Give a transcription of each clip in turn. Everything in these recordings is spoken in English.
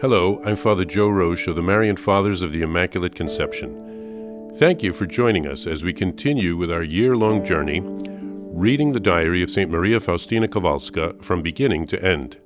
Hello, I'm Father Joe Roesch of the Marian Fathers of the Immaculate Conception. Thank you for joining us as we continue with our year long journey reading the diary of St. Maria Faustina Kowalska from beginning to end.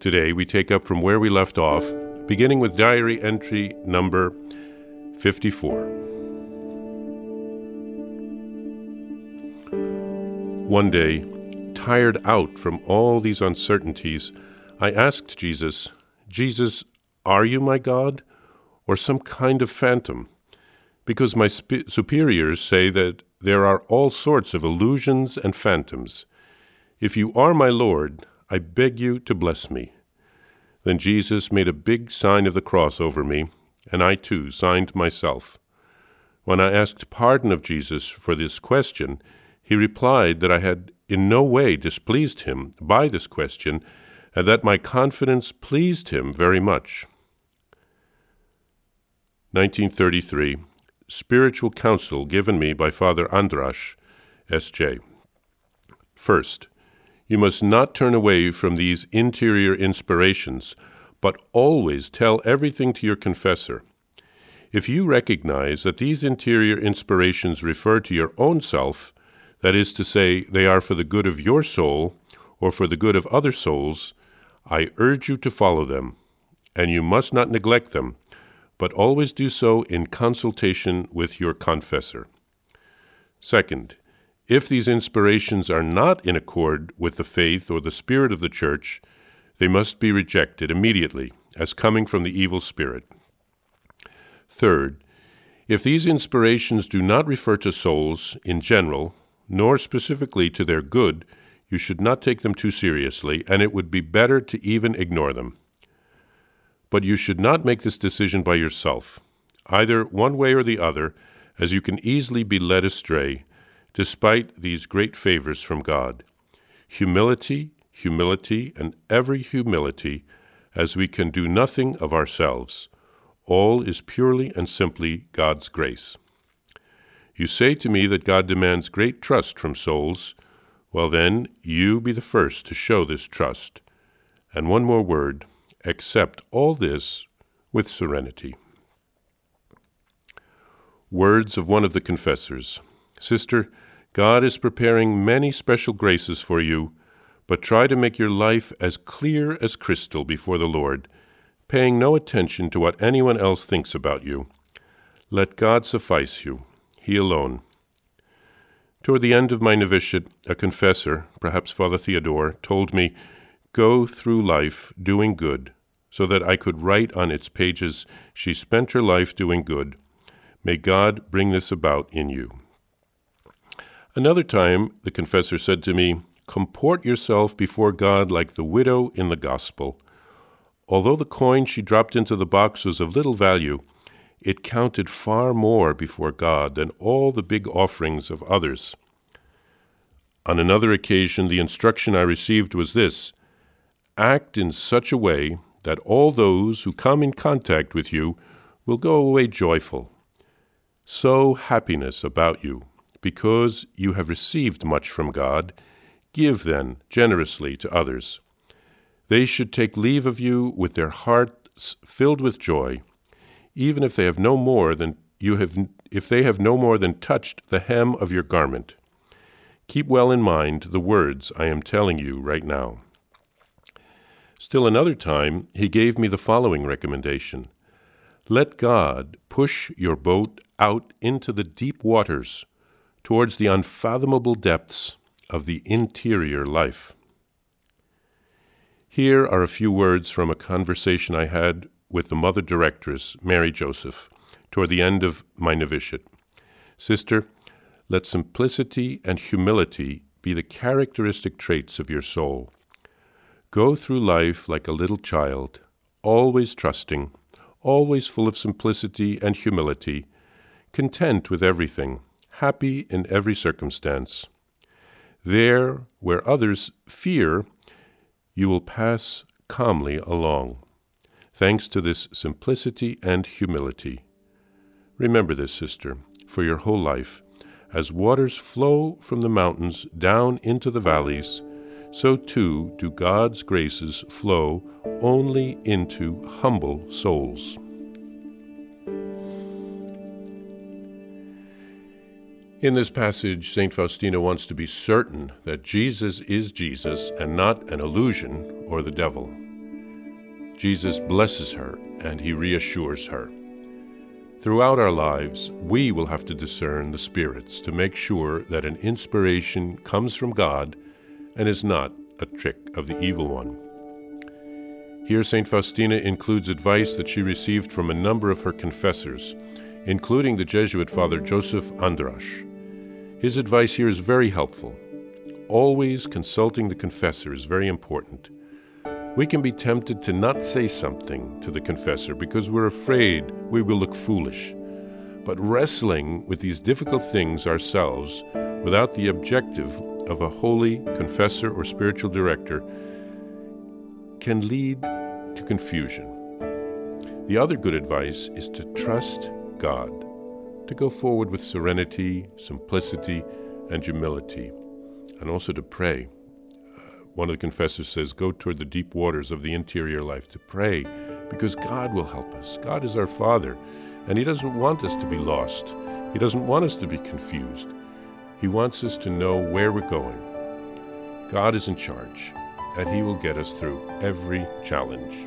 Today we take up from where we left off, beginning with diary entry number 54. One day, tired out from all these uncertainties, I asked Jesus, Jesus, are you my God, or some kind of phantom? Because my sp- superiors say that there are all sorts of illusions and phantoms. If you are my Lord, I beg you to bless me. Then Jesus made a big sign of the cross over me, and I too signed myself. When I asked pardon of Jesus for this question, he replied that I had in no way displeased him by this question, and that my confidence pleased him very much. 1933 Spiritual Counsel given me by Father Andrasz, S.J. First, you must not turn away from these interior inspirations, but always tell everything to your confessor. If you recognize that these interior inspirations refer to your own self, that is to say, they are for the good of your soul or for the good of other souls, I urge you to follow them, and you must not neglect them, but always do so in consultation with your confessor. Second, if these inspirations are not in accord with the faith or the spirit of the Church, they must be rejected immediately as coming from the evil spirit. Third, if these inspirations do not refer to souls in general, nor specifically to their good, you should not take them too seriously, and it would be better to even ignore them. But you should not make this decision by yourself, either one way or the other, as you can easily be led astray, despite these great favors from God. Humility, humility, and every humility, as we can do nothing of ourselves. All is purely and simply God's grace. You say to me that God demands great trust from souls. Well, then, you be the first to show this trust. And one more word accept all this with serenity. Words of one of the confessors Sister, God is preparing many special graces for you, but try to make your life as clear as crystal before the Lord, paying no attention to what anyone else thinks about you. Let God suffice you he alone. Toward the end of my novitiate, a confessor, perhaps Father Theodore, told me, Go through life doing good, so that I could write on its pages, She spent her life doing good. May God bring this about in you. Another time, the confessor said to me, Comport yourself before God like the widow in the Gospel. Although the coin she dropped into the box was of little value, it counted far more before God than all the big offerings of others. On another occasion, the instruction I received was this Act in such a way that all those who come in contact with you will go away joyful. Sow happiness about you, because you have received much from God. Give then generously to others. They should take leave of you with their hearts filled with joy even if they have no more than you have if they have no more than touched the hem of your garment. Keep well in mind the words I am telling you right now. Still another time, he gave me the following recommendation Let God push your boat out into the deep waters, towards the unfathomable depths of the interior life. Here are a few words from a conversation I had with the mother directress, Mary Joseph, toward the end of my novitiate. Sister, let simplicity and humility be the characteristic traits of your soul. Go through life like a little child, always trusting, always full of simplicity and humility, content with everything, happy in every circumstance. There, where others fear, you will pass calmly along thanks to this simplicity and humility. Remember this, sister, for your whole life. As waters flow from the mountains down into the valleys, so too do God's graces flow only into humble souls. In this passage, St. Faustina wants to be certain that Jesus is Jesus and not an illusion or the devil. Jesus blesses her and he reassures her. Throughout our lives, we will have to discern the spirits to make sure that an inspiration comes from God and is not a trick of the evil one. Here, St. Faustina includes advice that she received from a number of her confessors, including the Jesuit Father Joseph Andrasz. His advice here is very helpful. Always consulting the confessor is very important. We can be tempted to not say something to the confessor because we're afraid we will look foolish. But wrestling with these difficult things ourselves without the objective of a holy confessor or spiritual director can lead to confusion. The other good advice is to trust God to go forward with serenity, simplicity, and humility, and also to pray. One of the confessors says, Go toward the deep waters of the interior life to pray, because God will help us. God is our Father, and He doesn't want us to be lost. He doesn't want us to be confused. He wants us to know where we're going. God is in charge, and He will get us through every challenge.